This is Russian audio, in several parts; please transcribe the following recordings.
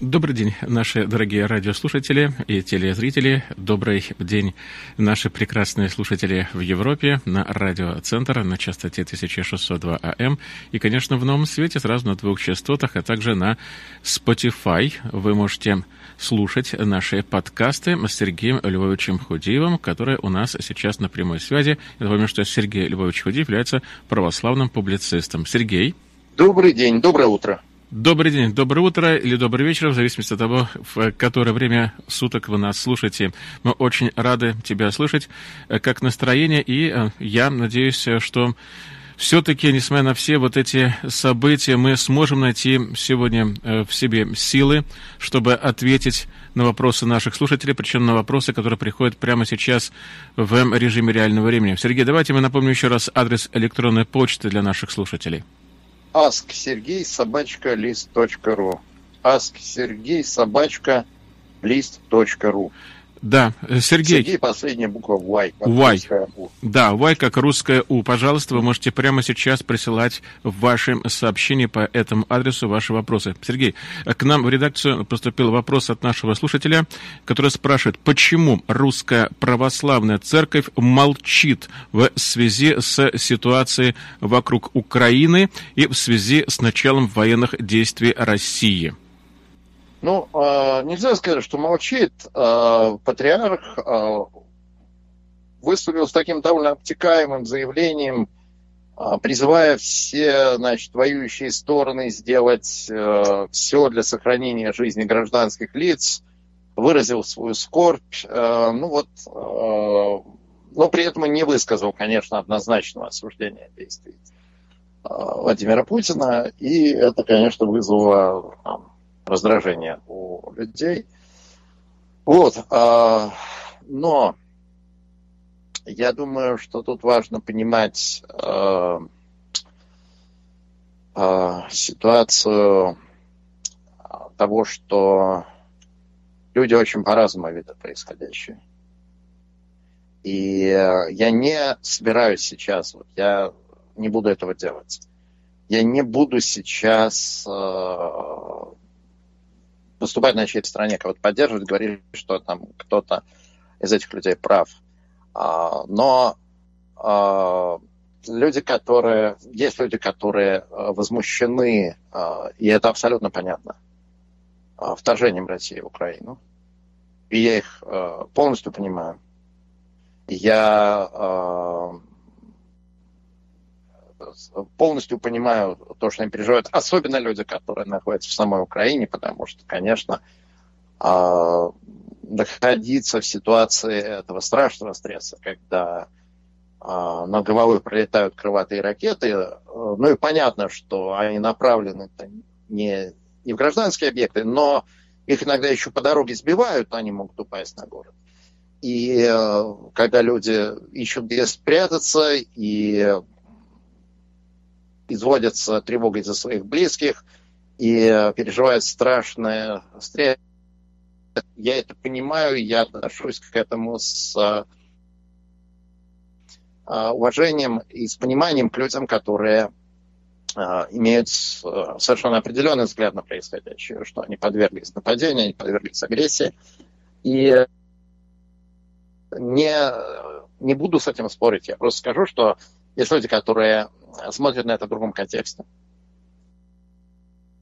Добрый день, наши дорогие радиослушатели и телезрители. Добрый день, наши прекрасные слушатели в Европе на радиоцентр на частоте 1602 АМ и, конечно, в новом свете сразу на двух частотах, а также на Spotify. Вы можете слушать наши подкасты с Сергеем Львовичем Худиевым, который у нас сейчас на прямой связи. Я напомню, что Сергей Львович Худиев является православным публицистом. Сергей. Добрый день, доброе утро. Добрый день, доброе утро или добрый вечер, в зависимости от того, в которое время суток вы нас слушаете. Мы очень рады тебя слышать, э, как настроение, и э, я надеюсь, что все-таки, несмотря на все вот эти события, мы сможем найти сегодня э, в себе силы, чтобы ответить на вопросы наших слушателей, причем на вопросы, которые приходят прямо сейчас в режиме реального времени. Сергей, давайте мы напомним еще раз адрес электронной почты для наших слушателей ask Сергей собачка лист.ру ask Сергей собачка лист.ру да, Сергей. Сергей, последняя буква Y. Y. Да, Y как русская У. Пожалуйста, вы можете прямо сейчас присылать в ваши сообщения по этому адресу ваши вопросы. Сергей, к нам в редакцию поступил вопрос от нашего слушателя, который спрашивает, почему русская православная церковь молчит в связи с ситуацией вокруг Украины и в связи с началом военных действий России? Ну, э, нельзя сказать, что молчит. Э, патриарх э, выступил с таким довольно обтекаемым заявлением, призывая все, значит, воюющие стороны сделать все для сохранения жизни гражданских лиц, выразил свою скорбь. Ну вот, но при этом не высказал, конечно, однозначного осуждения действий Владимира Путина, и это, конечно, вызвало раздражение у людей. Вот. А, но я думаю, что тут важно понимать а, а, ситуацию того, что люди очень по-разному видят происходящее. И я не собираюсь сейчас, вот я не буду этого делать. Я не буду сейчас выступать на чьей-то стороне, кого-то поддерживать, говорить, что там кто-то из этих людей прав. А, но а, люди, которые... Есть люди, которые а, возмущены, и это абсолютно понятно, вторжением России в Украину. И я их полностью понимаю. Я полностью понимаю то, что они переживают, особенно люди, которые находятся в самой Украине, потому что, конечно, а, находиться в ситуации этого страшного стресса, когда а, над головой пролетают крылатые ракеты, ну и понятно, что они направлены не, не в гражданские объекты, но их иногда еще по дороге сбивают, они могут упасть на город. И э, когда люди ищут где спрятаться, и изводятся тревогой за своих близких и переживают страшное стресс. Я это понимаю, я отношусь к этому с а, уважением и с пониманием к людям, которые имеют совершенно определенный взгляд на происходящее, что они подверглись нападению, они подверглись агрессии. И не, не буду с этим спорить. Я просто скажу, что есть люди, которые смотрят на это в другом контексте.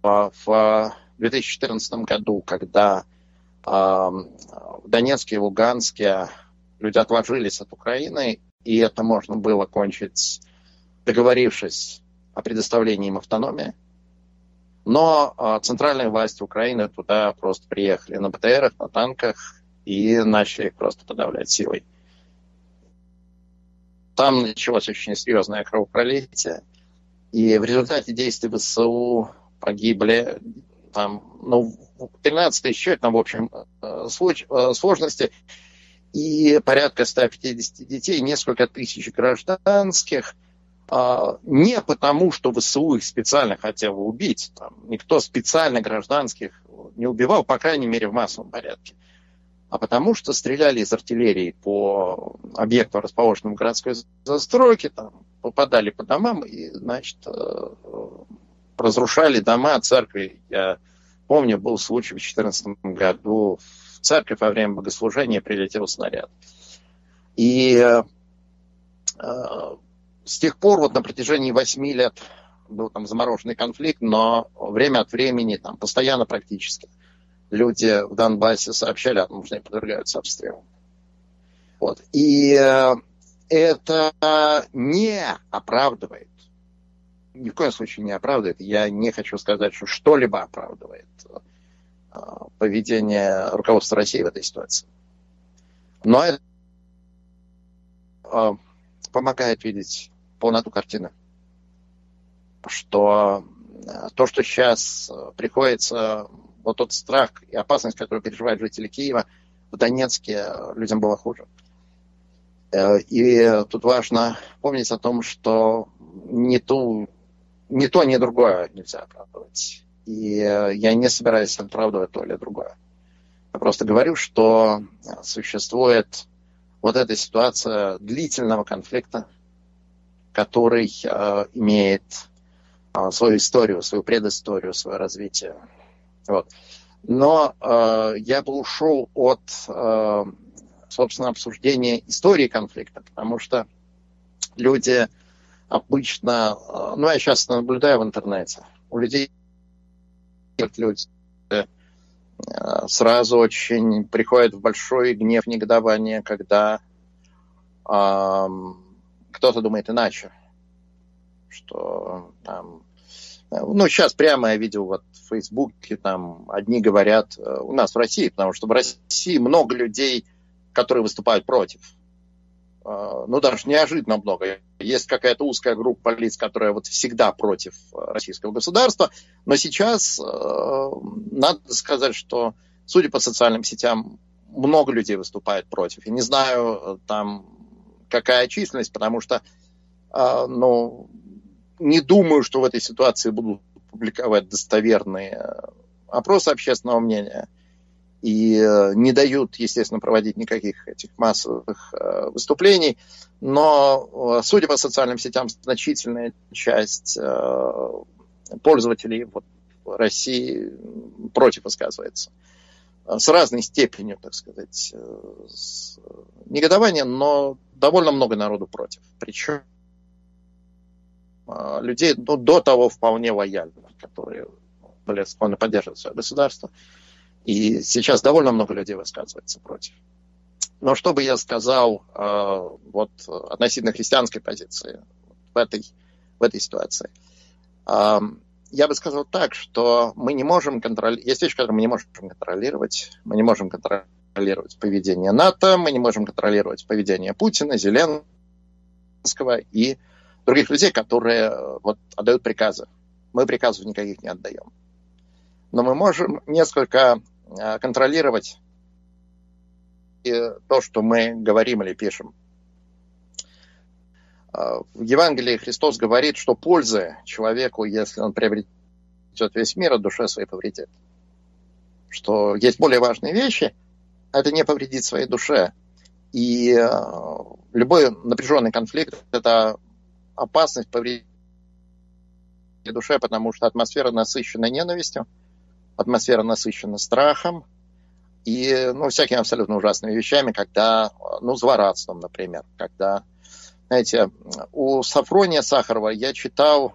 В 2014 году, когда в Донецке и Луганске люди отложились от Украины, и это можно было кончить, договорившись о предоставлении им автономии. Но центральные власти Украины туда просто приехали на БТРах, на танках и начали их просто подавлять силой. Там началось очень серьезное кровопролитие. И в результате действий ВСУ погибли там, ну, 13 тысяч человек, там, в общем, э, э, сложности. И порядка 150 детей, несколько тысяч гражданских. А, не потому, что ВСУ их специально хотел убить. Там, никто специально гражданских не убивал, по крайней мере, в массовом порядке а потому что стреляли из артиллерии по объекту, расположенному в городской застройке, там, попадали по домам и, значит, э, разрушали дома, церкви. Я помню, был случай в 2014 году в церковь во время богослужения прилетел снаряд. И э, с тех пор, вот на протяжении восьми лет был там замороженный конфликт, но время от времени, там, постоянно практически, люди в Донбассе сообщали о том, что они подвергаются обстрелу. Вот. И э, это не оправдывает, ни в коем случае не оправдывает, я не хочу сказать, что что-либо оправдывает э, поведение руководства России в этой ситуации. Но это э, помогает видеть полноту картины. Что то, что сейчас приходится, вот тот страх и опасность, которую переживают жители Киева, в Донецке людям было хуже. Э, и тут важно помнить о том, что не, ту, не то, ни другое нельзя оправдывать. И э, я не собираюсь оправдывать то или другое. Я просто говорю, что существует вот эта ситуация длительного конфликта, который э, имеет э, свою историю, свою предысторию, свое развитие. Вот. Но э, я бы ушел от э, собственно, обсуждение истории конфликта, потому что люди обычно, э, ну, я сейчас наблюдаю в интернете, у людей люди э, сразу очень приходят в большой гнев, негодование, когда э, кто-то думает иначе, что там, ну, сейчас прямо я видел вот в Фейсбуке, там, одни говорят, э, у нас в России, потому что в России много людей которые выступают против. А, ну, даже неожиданно много. Есть какая-то узкая группа лиц, которая вот всегда против российского государства. Но сейчас надо сказать, что, судя по социальным сетям, много людей выступает против. Я не знаю, там, какая численность, потому что, ну, не думаю, что в этой ситуации будут публиковать достоверные опросы общественного мнения и э, не дают, естественно, проводить никаких этих массовых э, выступлений. Но, э, судя по социальным сетям, значительная часть пользователей вот, России против высказывается. С разной степенью, так сказать, негодования, но довольно много народу против. Причем людей ну, до того вполне лояльных, которые были склонны поддерживать свое государство. И сейчас довольно много людей высказывается против. Но что бы я сказал э, вот относительно христианской позиции в этой, в этой ситуации? Э, я бы сказал так, что мы не можем контролировать... Есть вещи, которые мы не можем контролировать. Мы не можем контролировать поведение НАТО, мы не можем контролировать поведение Путина, Зеленского и других людей, которые э, вот, отдают приказы. Мы приказов никаких не отдаем. Но мы можем несколько Э, контролировать то, что мы говорим или пишем. Э, в Евангелии Христос говорит, что пользы человеку, если он приобретет весь мир, от душе своей повредит. Что есть более важные вещи, это не повредит своей душе. И э, любой напряженный конфликт – это опасность повредить душе, потому что атмосфера насыщена ненавистью, атмосфера насыщена страхом и, ну, всякими абсолютно ужасными вещами, когда, ну, злорадством, например, когда, знаете, у Сафрония Сахарова я читал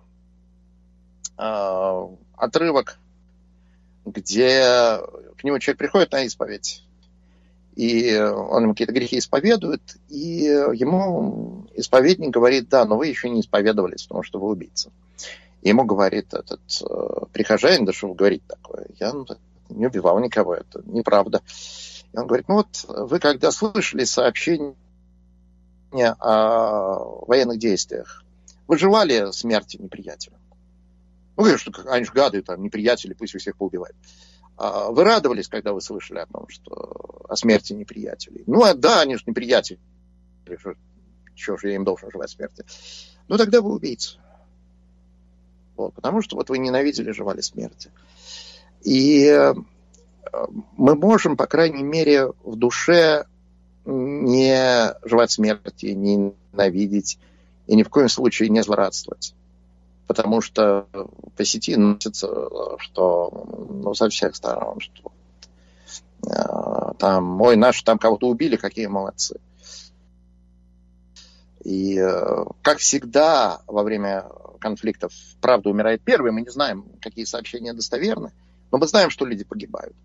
э, отрывок, где к нему человек приходит на исповедь, и он ему какие-то грехи исповедует, и ему исповедник говорит, да, но вы еще не исповедовались, потому что вы убийца. И ему говорит этот э, прихожанин, да что вы говорите такое, я не убивал никого, это неправда. И он говорит, ну вот вы когда слышали сообщение о военных действиях, вы желали смерти неприятеля? Ну, что они же гады, там, неприятели, пусть всех поубивают. А вы радовались, когда вы слышали о том, что о смерти неприятелей? Ну, а да, они же неприятели. Чего же я им должен желать смерти? Ну, тогда вы убийца. Вот, потому что вот вы ненавидели, желали смерти. И э, мы можем, по крайней мере, в душе не желать смерти, не ненавидеть и ни в коем случае не злорадствовать. Потому что по сети носится, что ну, со всех сторон, что э, там, ой, наши там кого-то убили, какие молодцы. И, э, как всегда, во время конфликтов правда умирает первый. Мы не знаем, какие сообщения достоверны, но мы знаем, что люди погибают.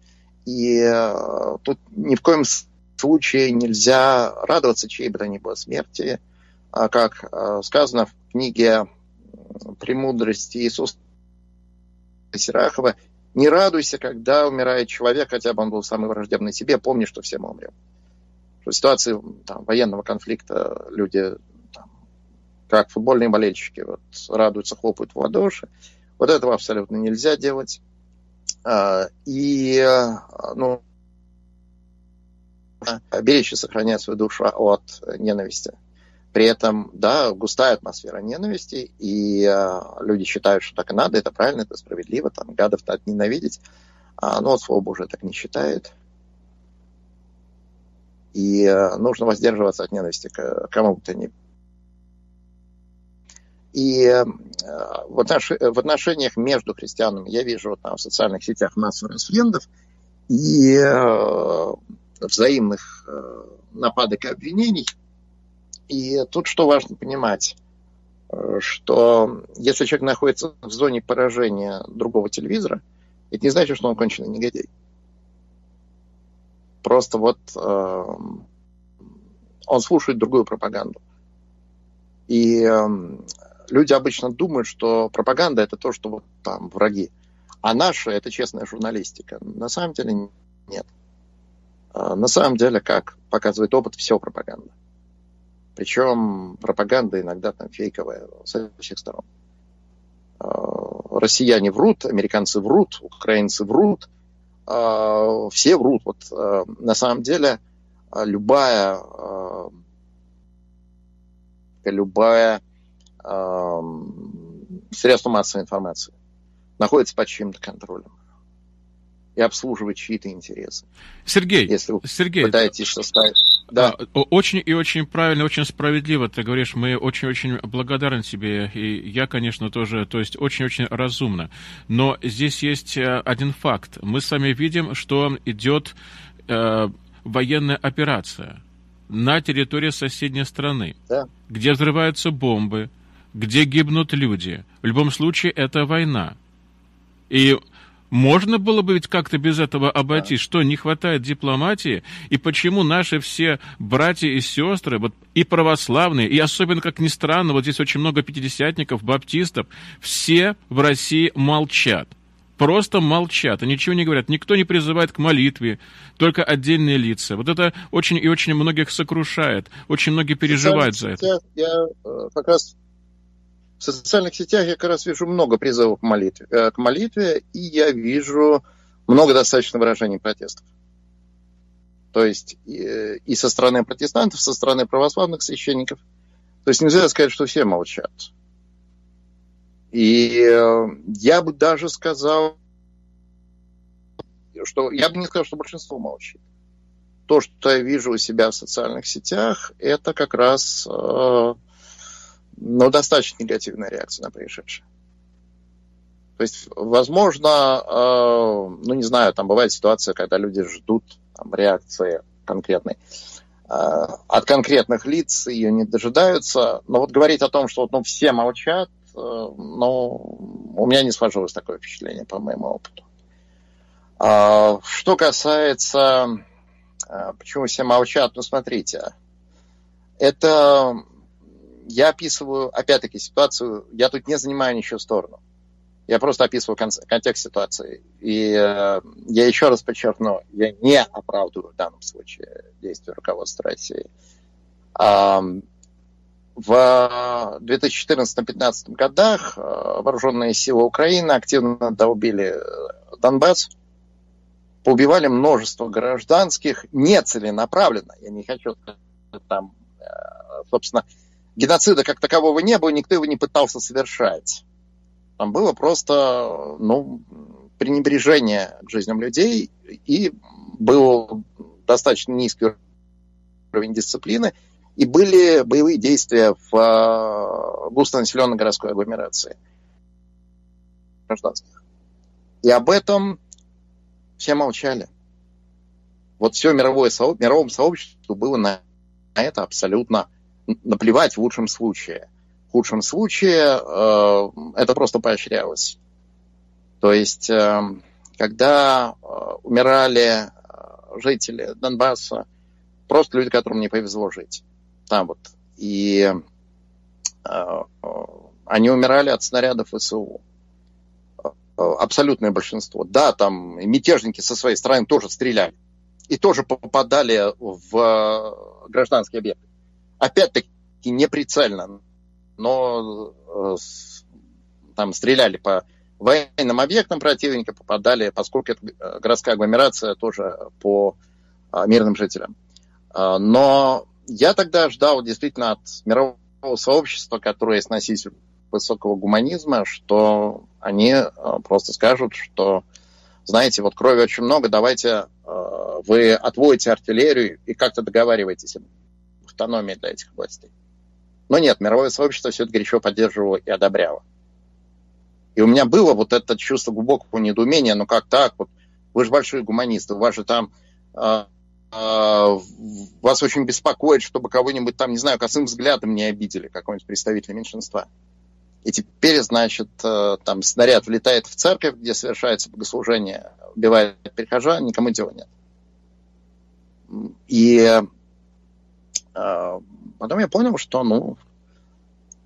И э, тут ни в коем случае нельзя радоваться чьей бы то ни было смерти. А как сказано в книге «Премудрости Иисуса Сирахова», не радуйся, когда умирает человек, хотя бы он был самый враждебный тебе, помни, что все мы умрем. В ситуации там, военного конфликта люди, там, как футбольные болельщики, вот, радуются, хлопают в ладоши. Вот этого абсолютно нельзя делать. А, и, ну, беречь и сохранять свою душу от ненависти. При этом, да, густая атмосфера ненависти, и э, люди считают, что так и надо, это правильно, это справедливо, там, гадов так ненавидеть. А, но Слово Божие так не считает. И э, нужно воздерживаться от ненависти к кому бы то ни и э, в, отнош... в отношениях между христианами я вижу там, в социальных сетях массу расфрендов и э, взаимных э, нападок и обвинений – и тут что важно понимать, э, что если человек находится в зоне поражения другого телевизора, это не значит, что он конченый негодяй. Просто вот э, он слушает другую пропаганду. И э, люди обычно думают, что пропаганда это то, что вот там враги. А наша это честная журналистика. На самом деле нет. Э, на самом деле, как показывает опыт, все пропаганда. Причем пропаганда иногда там фейковая со всех сторон. А, россияне врут, американцы врут, украинцы врут, а, все врут. Вот а, на самом деле любая любая средство массовой информации находится под чьим-то контролем и обслуживать чьи-то интересы. Сергей, если вы Сергей, пытаетесь составить... Да. Очень и очень правильно, очень справедливо ты говоришь. Мы очень-очень благодарны тебе. И я, конечно, тоже. То есть очень-очень разумно. Но здесь есть э, один факт. Мы с вами видим, что идет э, военная операция на территории соседней страны, да. где взрываются бомбы, где гибнут люди. В любом случае, это война. И можно было бы ведь как-то без этого обойтись. Да. Что, не хватает дипломатии? И почему наши все братья и сестры, вот и православные, и особенно, как ни странно, вот здесь очень много пятидесятников, баптистов, все в России молчат. Просто молчат и ничего не говорят. Никто не призывает к молитве, только отдельные лица. Вот это очень и очень многих сокрушает. Очень многие переживают за это. Я э, как раз в социальных сетях я как раз вижу много призывов к молитве, э, к молитве и я вижу много достаточно выражений протестов. То есть и, и со стороны протестантов, со стороны православных священников. То есть нельзя сказать, что все молчат. И э, я бы даже сказал, что я бы не сказал, что большинство молчит. То, что я вижу у себя в социальных сетях, это как раз э, но достаточно негативная реакция на происшедшее. То есть, возможно, э, ну не знаю, там бывает ситуация, когда люди ждут там, реакции конкретной. Э, от конкретных лиц ее не дожидаются. Но вот говорить о том, что вот, ну, все молчат, э, ну, у меня не сложилось такое впечатление по моему опыту. Э, что касается, э, почему все молчат, ну смотрите, это я описываю, опять-таки, ситуацию, я тут не занимаю ничью сторону. Я просто описываю контекст ситуации. И э, я еще раз подчеркну, я не оправдываю в данном случае действия руководства России. Э, в 2014-2015 годах э, вооруженные силы Украины активно долбили э, Донбасс, поубивали множество гражданских нецеленаправленно. Я не хочу там, э, собственно, геноцида как такового не было, никто его не пытался совершать. Там было просто ну, пренебрежение к жизням людей, и был достаточно низкий уровень дисциплины, и были боевые действия в густонаселенной городской агломерации. гражданских. И об этом все молчали. Вот все мировое мировому сообществу было на это абсолютно наплевать в лучшем случае. В худшем случае э, это просто поощрялось. То есть, э, когда э, умирали э, жители Донбасса, просто люди, которым не повезло жить там вот, и э, э они умирали от снарядов ВСУ. Абсолютное большинство. Да, там мятежники со своей стороны тоже стреляли. И тоже попадали в гражданские объекты. Опять-таки, неприцельно. Но там стреляли по военным объектам противника, попадали, поскольку это городская агломерация, тоже по мирным жителям. Но я тогда ждал действительно от мирового сообщества, которое есть носитель высокого гуманизма, что они э, просто скажут, что, знаете, вот крови очень много, давайте э, вы отводите артиллерию и как-то договариваетесь автономии для этих областей. Но нет, мировое сообщество все это горячо поддерживало и одобряло. И у меня было вот это чувство глубокого недоумения, ну как так, вот вы же большие гуманисты, у вас же там э, а, вас очень беспокоит, чтобы кого-нибудь там, не знаю, косым взглядом не обидели, какого-нибудь представителя меньшинства. И теперь, значит, э, там снаряд влетает в церковь, где совершается богослужение, убивает прихожан, никому дела нет. И э, потом я понял, что, ну,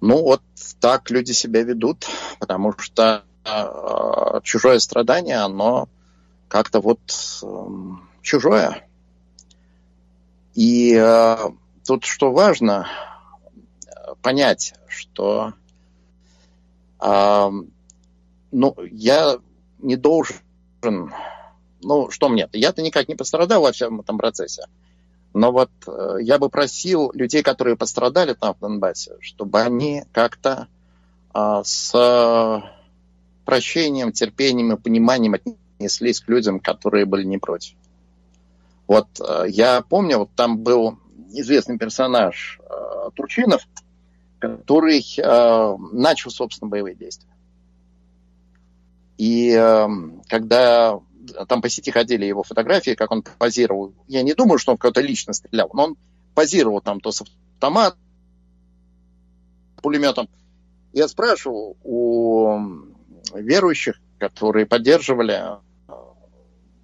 ну вот так люди себя ведут, потому что э, чужое страдание, оно как-то вот чужое. И э, тут что важно э, понять, что ну, я не должен, ну, что мне, я-то никак не пострадал во всем этом процессе. Но вот э, я бы просил людей, которые пострадали там в Донбассе, чтобы они как-то э, с прощением, терпением и пониманием отнеслись к людям, которые были не против. Вот э, я помню, вот там был известный персонаж э, Турчинов, который начал, собственно, боевые действия. И э, когда там по сети ходили его фотографии, как он позировал, я не думаю, что он кого-то лично стрелял, но он позировал там то с автомат, пулеметом. Я спрашивал у верующих, которые поддерживали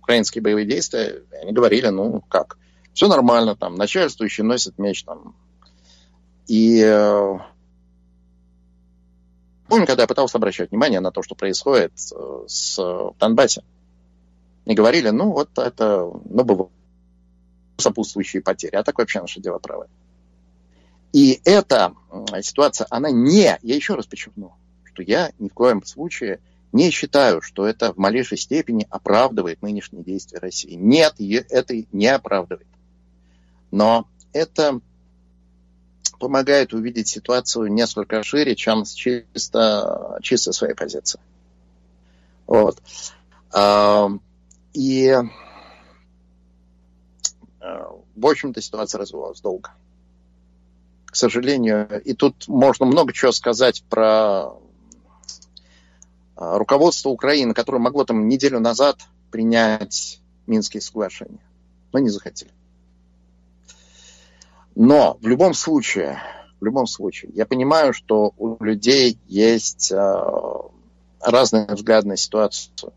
украинские боевые действия, они говорили, ну как, все нормально, там, начальствующий носит меч, там. И э, помню, когда я пытался обращать внимание на то, что происходит э, с Донбассе, и говорили, ну вот это, ну, бывают сопутствующие потери, а так вообще наше дело правое. И эта ситуация, она не, я еще раз подчеркну, что я ни в коем случае не считаю, что это в малейшей степени оправдывает нынешние действия России. Нет, это не оправдывает. Но это помогает увидеть ситуацию несколько шире, чем с чисто, чисто своей позиции. Вот. И, в общем-то, ситуация развивалась долго. К сожалению, и тут можно много чего сказать про а, руководство Украины, которое могло там неделю назад принять Минские соглашения, но не захотели. Но в любом случае, в любом случае, я понимаю, что у людей есть э, разные взгляды на ситуацию.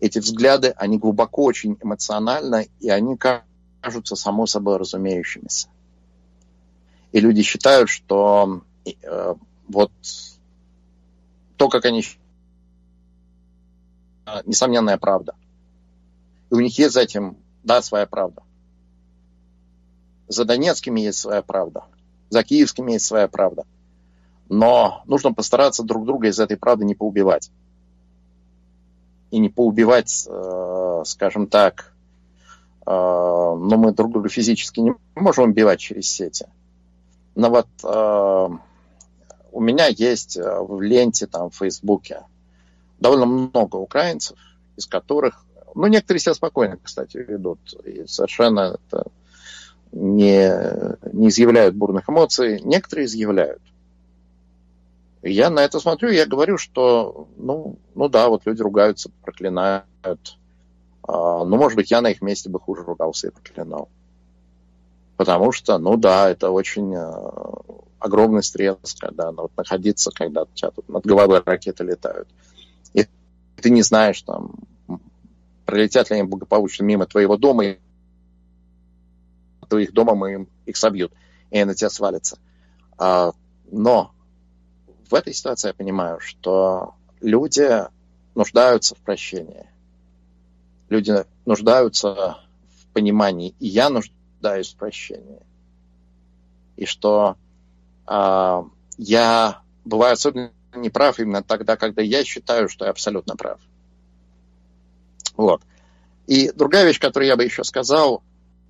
Эти взгляды, они глубоко очень эмоциональны, и они кажутся само собой разумеющимися. И люди считают, что э, вот то, как они несомненная правда. И у них есть за этим, да, своя правда. За Донецкими есть своя правда. За Киевскими есть своя правда. Но нужно постараться друг друга из этой правды не поубивать. И не поубивать, э, скажем так, э, но мы друг друга физически не можем убивать через сети. Но вот э, у меня есть в ленте, там, в Фейсбуке, довольно много украинцев, из которых, ну, некоторые себя спокойно, кстати, ведут, и совершенно это не, не изъявляют бурных эмоций, некоторые изъявляют. И я на это смотрю, я говорю, что, ну, ну да, вот люди ругаются, проклинают. А, ну, может быть, я на их месте бы хуже ругался и проклинал. Потому что, ну да, это очень а, огромный стресс, когда ну, вот находиться, когда у тебя тут над головой ракеты летают. И ты не знаешь, там, пролетят ли они благополучно мимо твоего дома, и твоих дома им, их собьют, и на тебя свалятся. А, но в этой ситуации я понимаю, что люди нуждаются в прощении. Люди нуждаются в понимании, и я нуждаюсь в прощении. И что э, я бываю особенно неправ именно тогда, когда я считаю, что я абсолютно прав. Вот. И другая вещь, которую я бы еще сказал,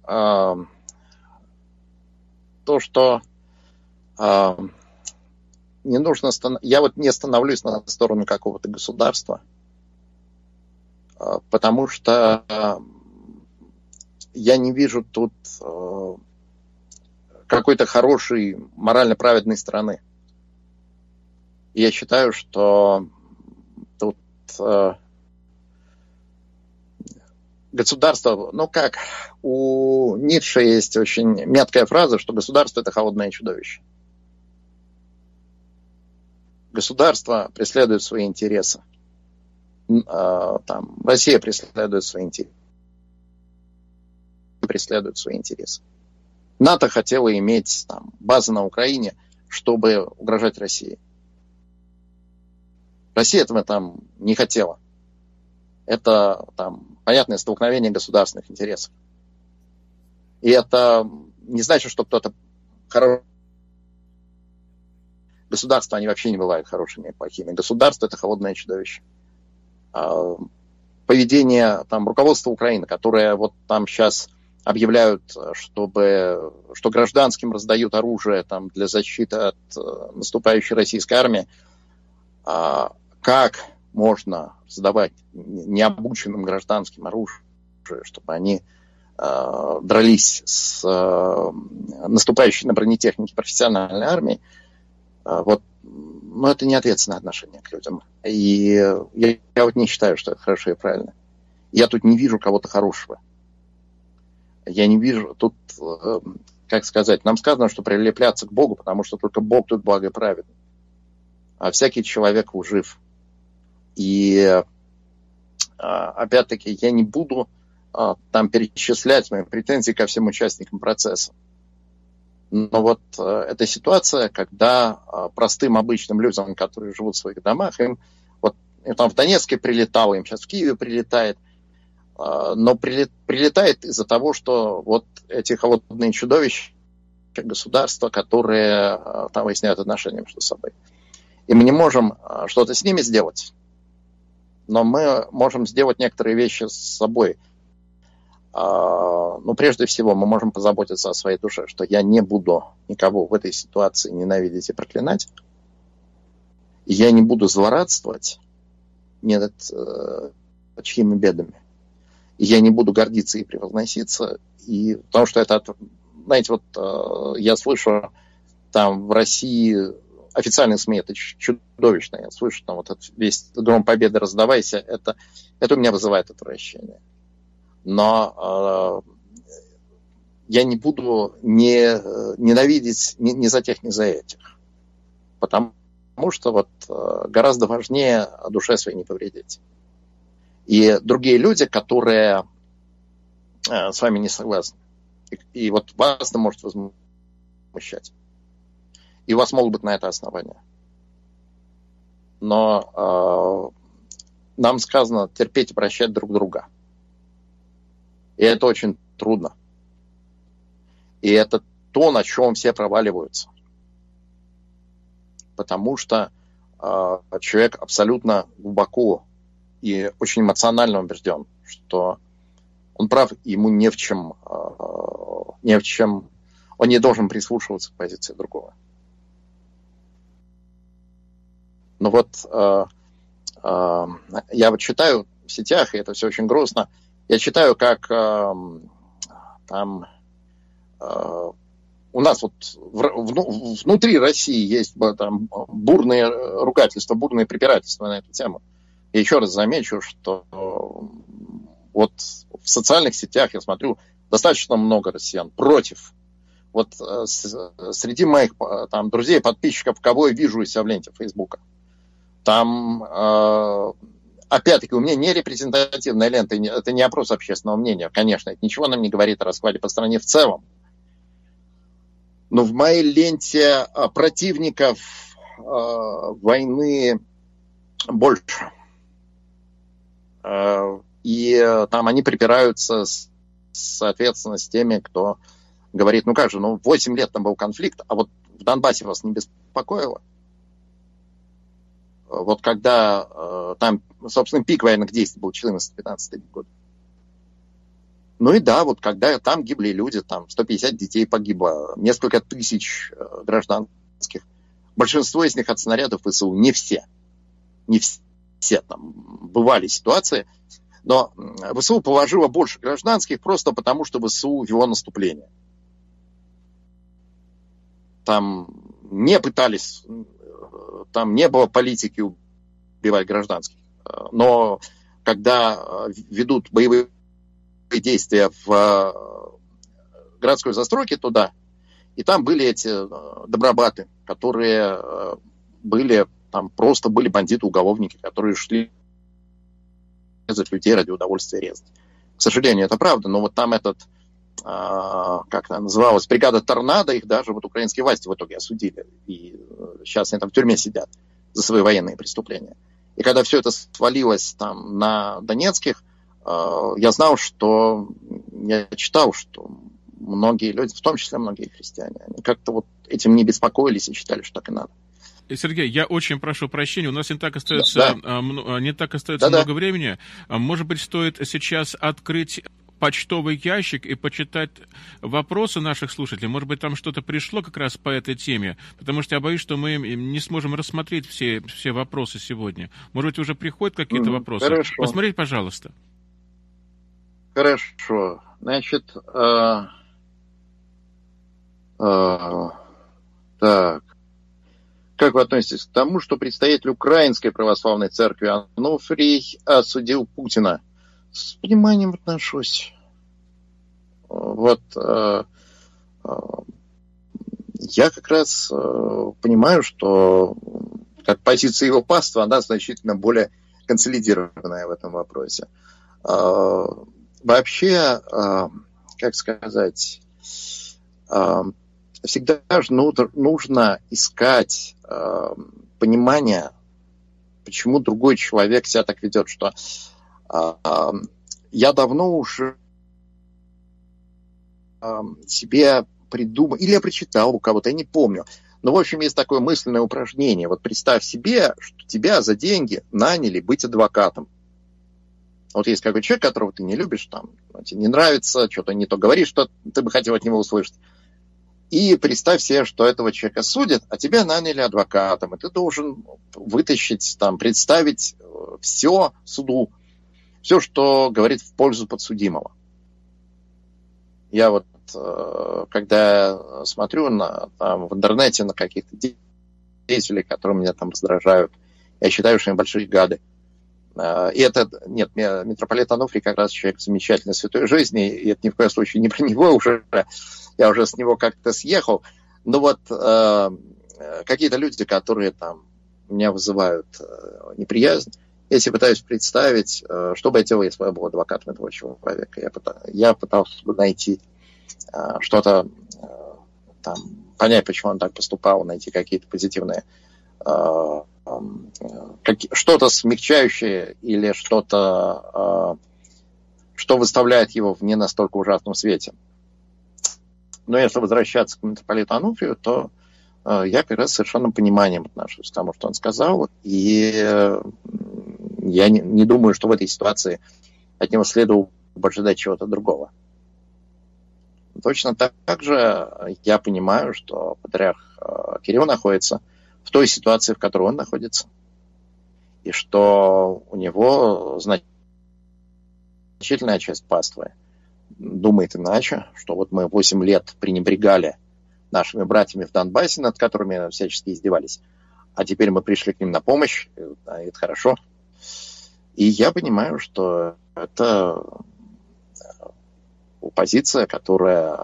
э, то, что э, не нужно... Я вот не становлюсь на сторону какого-то государства, потому что я не вижу тут какой-то хорошей, морально праведной страны. я считаю, что тут государство, ну как, у Ницше есть очень меткая фраза, что государство это холодное чудовище. Государство преследует свои интересы. А, там, Россия преследует свои интересы. Преследует свои интересы. НАТО хотело иметь там, базы на Украине, чтобы угрожать России. Россия этого там не хотела. Это там понятное столкновение государственных интересов. И это не значит, что кто-то хороший Государства, они вообще не бывают хорошими и плохими. Государство – это холодное чудовище. А, поведение там, руководства Украины, которое вот там сейчас объявляют, чтобы, что гражданским раздают оружие там, для защиты от э, наступающей российской армии, а, как можно сдавать необученным гражданским оружие, чтобы они э, дрались с э, наступающей на бронетехнике профессиональной армией, вот, но это не ответственное отношение к людям. И я, я вот не считаю, что это хорошо и правильно. Я тут не вижу кого-то хорошего. Я не вижу тут, э, как сказать, нам сказано, что прилепляться к Богу, потому что только Бог тут благо и праведный. А всякий человек ужив. И а, опять-таки я не буду а, там перечислять мои претензии ко всем участникам процесса. Но вот э, эта ситуация, когда э, простым обычным людям, которые живут в своих домах, им вот им там в Донецке прилетало, им сейчас в Киеве прилетает, э, но прилет, прилетает из-за того, что вот эти холодные чудовища государства, которые там выясняют отношения между собой. И мы не можем что-то с ними сделать, но мы можем сделать некоторые вещи с собой. А, ну, прежде всего, мы можем позаботиться о своей душе, что я не буду никого в этой ситуации ненавидеть и проклинать. Я не буду злорадствовать над э, чьими бедами. Я не буду гордиться и превозноситься. И, потому что это, знаете, вот э, я слышу там в России официальные СМИ, это чудовищно. Я слышу там вот этот весь гром победы раздавайся, это, это у меня вызывает отвращение но э, я не буду не, ненавидеть ни, ни за тех, ни за этих. Потому что вот э, гораздо важнее о душе своей не повредить. И другие люди, которые э, с вами не согласны, и, и вот вас это может возмущать. И у вас могут быть на это основания. Но э, нам сказано терпеть и прощать друг друга – и это очень трудно. И это то, на чем все проваливаются. Потому что э, человек абсолютно глубоко и очень эмоционально убежден, что он прав, ему не в чем, э, не в чем, он не должен прислушиваться к позиции другого. Но вот э, э, я вот читаю в сетях, и это все очень грустно, я читаю, как э, там э, у нас вот внутри России есть там бурные ругательства, бурные препирательства на эту тему. И еще раз замечу, что вот в социальных сетях я смотрю достаточно много россиян против. Вот э, среди моих там, друзей, подписчиков, кого я вижу из себя в ленте Фейсбука, там э, опять-таки, у меня не репрезентативная лента, это не опрос общественного мнения, конечно, это ничего нам не говорит о раскладе по стране в целом. Но в моей ленте а, противников э, войны больше. Э, и там они припираются, с, соответственно, с теми, кто говорит, ну как же, ну 8 лет там был конфликт, а вот в Донбассе вас не беспокоило? Вот когда э, там, собственно, пик военных действий был 14-15 год. Ну и да, вот когда там гибли люди, там 150 детей погибло, несколько тысяч э, гражданских. Большинство из них от снарядов ВСУ, не все. Не все там бывали ситуации, но ВСУ положило больше гражданских просто потому, что ВСУ вело наступление. Там не пытались там не было политики убивать гражданских. Но когда ведут боевые действия в э, городской застройке туда, и там были эти э, добробаты, которые э, были там просто были бандиты-уголовники, которые шли резать людей ради удовольствия резать. К сожалению, это правда, но вот там этот, как она называлась, бригада Торнадо, их даже вот украинские власти в итоге осудили. И сейчас они там в тюрьме сидят за свои военные преступления. И когда все это свалилось там на донецких, э, я знал, что я читал, что многие люди, в том числе многие христиане, они как-то вот этим не беспокоились и считали, что так и надо. Сергей, я очень прошу прощения, у нас не так остается, да, да. не так остается да, много да. времени. Может быть, стоит сейчас открыть почтовый ящик и почитать вопросы наших слушателей. Может быть, там что-то пришло как раз по этой теме, потому что я боюсь, что мы не сможем рассмотреть все, все вопросы сегодня. Может быть, уже приходят какие-то вопросы? Хорошо. Посмотреть, пожалуйста. Хорошо. Значит, э, э, так. Как вы относитесь к тому, что представитель Украинской православной церкви Ануфрий осудил Путина – с пониманием отношусь. Вот э, э, я как раз э, понимаю, что как позиция его паства, она значительно более консолидированная в этом вопросе. Вообще, как сказать, всегда же нужно искать понимание, почему другой человек себя так ведет, что я давно уже себе придумал, или я прочитал у кого-то, я не помню. Но, в общем, есть такое мысленное упражнение. Вот представь себе, что тебя за деньги наняли быть адвокатом. Вот есть какой человек, которого ты не любишь, там, тебе не нравится, что-то не то говоришь, что ты бы хотел от него услышать. И представь себе, что этого человека судят, а тебя наняли адвокатом, и ты должен вытащить, там, представить э, все суду, все, что говорит в пользу подсудимого. Я вот, э, когда смотрю на, там, в интернете на каких-то деятелей, которые меня там раздражают, я считаю, что они большие гады. Э, и это, нет, митрополит Ануфрий как раз человек замечательной святой жизни, и это ни в коем случае не про него уже, я уже с него как-то съехал. Но вот э, какие-то люди, которые там меня вызывают неприязнь, себе пытаюсь представить, э, что бы я делал, если бы я был адвокатом этого человека. Я, пытался, я пытался бы найти э, что-то, э, там, понять, почему он так поступал, найти какие-то позитивные что-то смягчающее или что-то, что выставляет его в не настолько ужасном свете. Но если возвращаться к митрополиту Ануфрию, то я как раз совершенно пониманием отношусь к тому, что он сказал, и я не, не думаю, что в этой ситуации от него следовало бы ожидать чего-то другого. Точно так, же я понимаю, что патриарх э, Кирилл находится в той ситуации, в которой он находится. И что у него значительная часть паствы думает иначе, что вот мы 8 лет пренебрегали нашими братьями в Донбассе, над которыми всячески издевались. А теперь мы пришли к ним на помощь, это хорошо. И я понимаю, что это э, позиция, которая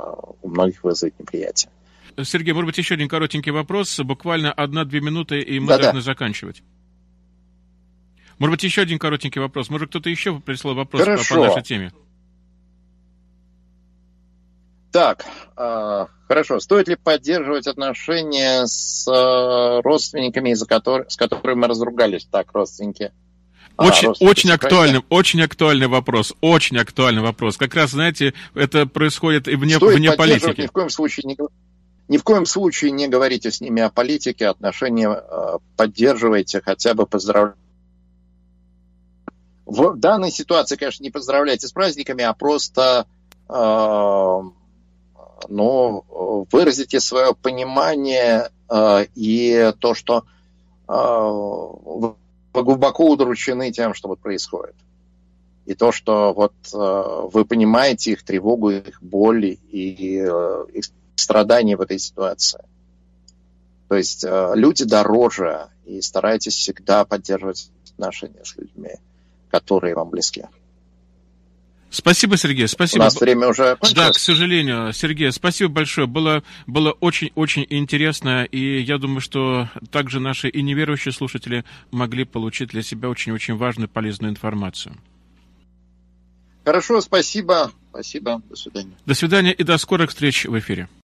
у многих вызовет неприятие. Сергей, может быть, еще один коротенький вопрос, буквально одна-две минуты, и мы да, должны да. заканчивать. Может быть, еще один коротенький вопрос. Может, кто-то еще прислал вопрос Хорошо. по, по нашей теме? Так, э, хорошо. Стоит ли поддерживать отношения с э, родственниками, из-за которых, с которыми мы разругались? Так, родственники. Очень, а, очень актуальный, очень актуальный вопрос, очень актуальный вопрос. Как раз, знаете, это происходит и вне, Стоит вне политики. Ни в коем случае не, ни в коем случае не говорите с ними о политике, отношения э, поддерживайте, хотя бы поздравляйте. В данной ситуации, конечно, не поздравляйте с праздниками, а просто э, ну, выразите свое понимание э, и то, что э, глубоко удручены тем, что вот происходит. И то, что вот э, вы понимаете их тревогу, их боль и э, их страдания в этой ситуации. То есть э, люди дороже, и старайтесь всегда поддерживать отношения с людьми, которые вам близки. Спасибо, Сергей, спасибо. У нас время уже кончилось. Да, к сожалению. Сергей, спасибо большое. Было, было очень-очень интересно, и я думаю, что также наши и неверующие слушатели могли получить для себя очень-очень важную, полезную информацию. Хорошо, спасибо. Спасибо. До свидания. До свидания и до скорых встреч в эфире.